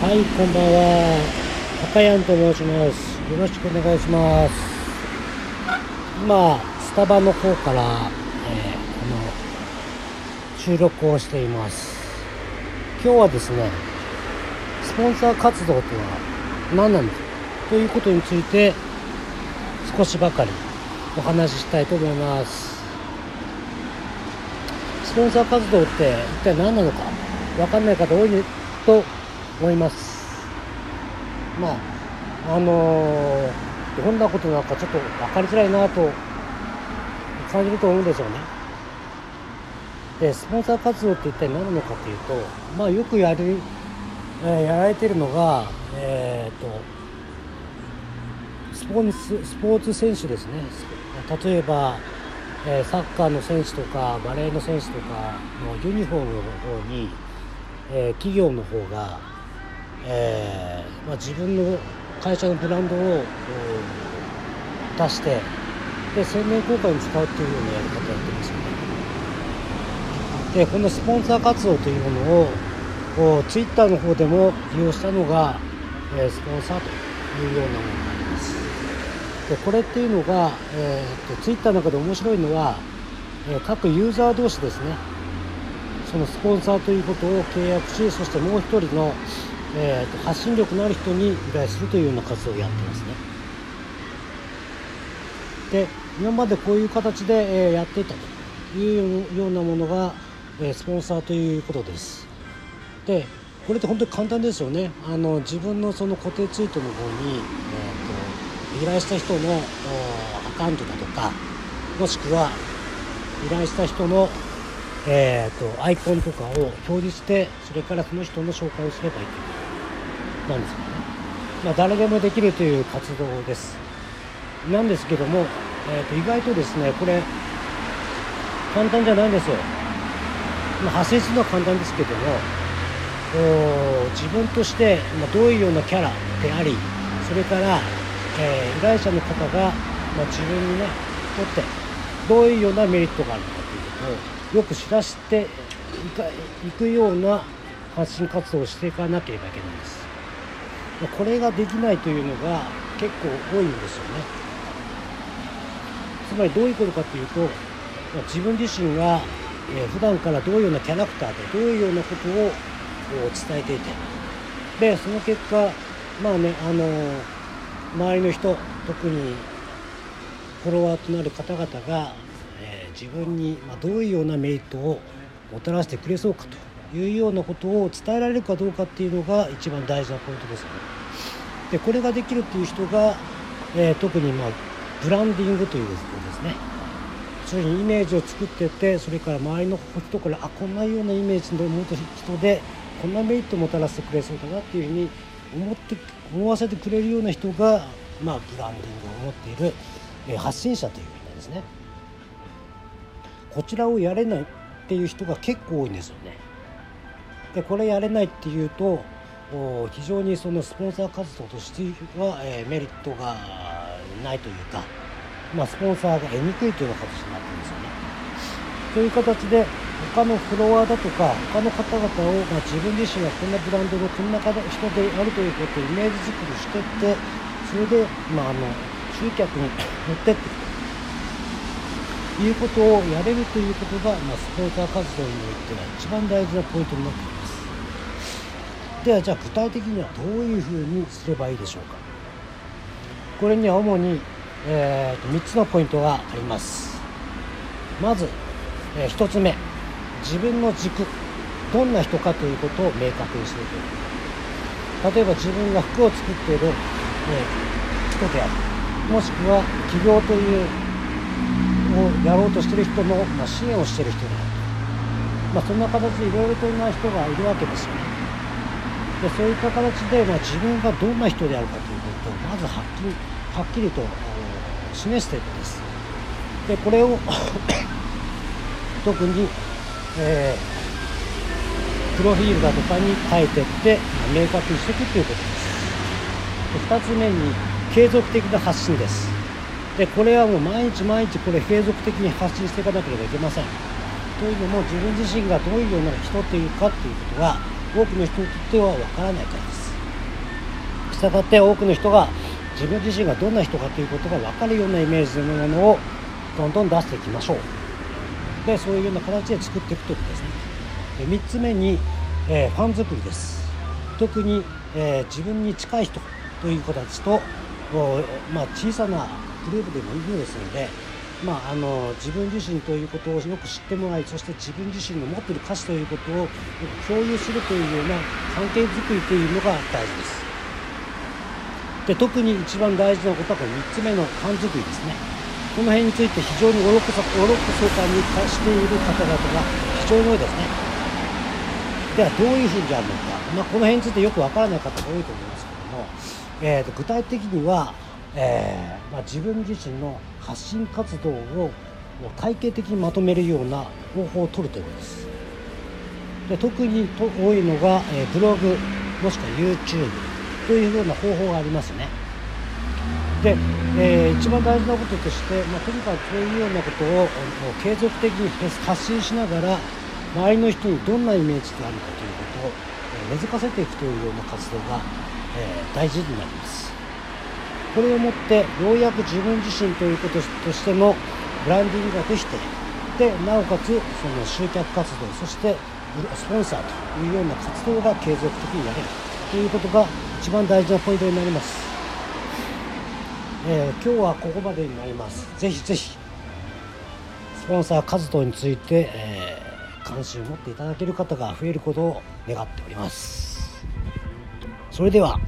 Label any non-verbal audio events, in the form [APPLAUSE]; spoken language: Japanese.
はい、こんばんは。高谷と申します。よろしくお願いします。今、スタバの方から、えーこの収録をしています。今日はですね、スポンサー活動とは何なのかということについて少しばかりお話ししたいと思います。スポンサー活動って一体何なのか？分かんない方多いと思います。まあ、あのーどんなことなのかちょっと分かりづらいなと感じると思うんですよね。で、スポンサー活動って一体何なのかというと、まあよくやる、えーやられてるのが、えーと、スポンススポーツ選手ですね。例えば、えーサッカーの選手とかバレーの選手とかのユニフォームの方に、えー企業の方が、えーまあ、自分の会社のブランドを出してで宣伝効果に使うっていうようなやり方をやってますよね。でこのスポンサー活動というものをこうツイッターの方でも利用したのが、えースポンサーというようなものになります。でこれっていうのが、えー、とツイッターの中で面白いのは、えー各ユーザー同士ですねそのスポンサーということを契約しそしてもう一人の、えーと発信力のある人に依頼するというような活動をやってますね。で今までこういう形で、えーやっていたというようなものが、えースポンサーということです。でこれって本当に簡単ですよね。あの自分のその固定ツイートの方に、えー、と依頼した人のアカウントだとかもしくは依頼した人の、えー、とアイコンとかを表示してそれからその人の紹介をすればいいという。なんですよね、まあ、誰でもできるという活動です。なんですけども、えー、と意外とですねこれ簡単じゃないんですよ、まあ、発信するのは簡単ですけどもお自分として、ま、どういうようなキャラでありそれから、えー依頼者の方が、ま、自分にねとってどういうようなメリットがあるのかということをよく知らせていくような発信活動をしていかなければいけないんです。これができないというのが結構多いんですよね。つまりどういうことかというと、自分自身が、え普段からどういうようなキャラクターでどういうようなことを伝えていてでその結果まあねあの周りの人特にフォロワーとなる方々が、え自分に、ま、どういうようなメリットをもたらしてくれそうかというようなことを伝えられるかどうかっていうのが一番大事なポイントですよね。でこれができるっていう人が、えー特に、まあ、ブランディングということですね。そういうイメージを作ってってそれから周りの人からあこんなようなイメージの持つ人でこんなメリットをもたらしてくれそうだなっていうふうに思って思わせてくれるような人が、まあ、ブランディングを持っている、えー発信者という意味なんですね。こちらをやれないっていう人が結構多いんですよね。でこれやれないっていうと非常にそのスポンサー活動としては、えーメリットがないというか、まあ、スポンサーが得にくいというような形になってるんですよね。という形で他のフロワーだとか他の方々を、まあ、自分自身がこんなブランドのこんな人であるということをイメージ作りしていってそれで、まあ、あの集客に持ってっていくということをやれるということが、まあ、スポンサー活動においては一番大事なポイントになっていますではじゃあ具体的にはどういうふうにすればいいでしょうか？これには主に、えーと3つのポイントがあります。まず、え1つ目自分の軸どんな人かということを明確にするという。例えば自分が服を作っている、えー人である。もしくは起業というをやろうとしてる人の、まあ、支援をしてる人である。まあ、そんな形でいろいろとな人がいるわけですよね。でそういった形で、まあ、自分がどんな人であるかということをまずはっきりはっきりと示していくんです。でこれを [COUGHS] 特に、えープロフィールだとかに書いていって、ま明確にしていくということです。で2つ目に継続的な発信です。でこれはもう毎日毎日これ継続的に発信していかなければいけません。というのも自分自身がどういうような人というかっていうことが多くの人にとってはわからないからです。従って多くの人が自分自身がどんな人かということが分かるようなイメージのものをどんどん出していきましょう。でそういうような形で作っていくということですね。で3つ目に、えー、ファン作りです。特に、えー、自分に近い人という子たちと、まあ、小さなグループでもいいですのでまあ、あの自分自身ということをよく知ってもらいそして自分自身の持っている価値ということをよく共有するというような関係づくりというのが大事です。で特に一番大事なことはこの3つ目のファン作りですね。この辺について非常におろくそおろくそかにしている方々が非常に多いですね。ではどういうふうにあるのか、まあ、この辺についてよくわからない方が多いと思いますけども、えーと具体的にはえー、まあ、自分自身の発信活動を体系的にまとめるような方法を取るということです。で特に多いのが、え、ブログもしくは YouTube というような方法がありますね。で、えー、一番大事なこととして、まあ、とにかくそういうようなことを継続的に発信しながら周りの人にどんなイメージであるかということを、根付かせていくというような活動が、え大事になります。これをもってようやく自分自身ということとしてのブランディングができてでなおかつその集客活動そしてスポンサーというような活動が継続的にやれるということが一番大事なポイントになります、えー、今日はここまでになります。ぜひぜひスポンサー活動について、えー、関心を持っていただける方が増えることを願っております。それでは。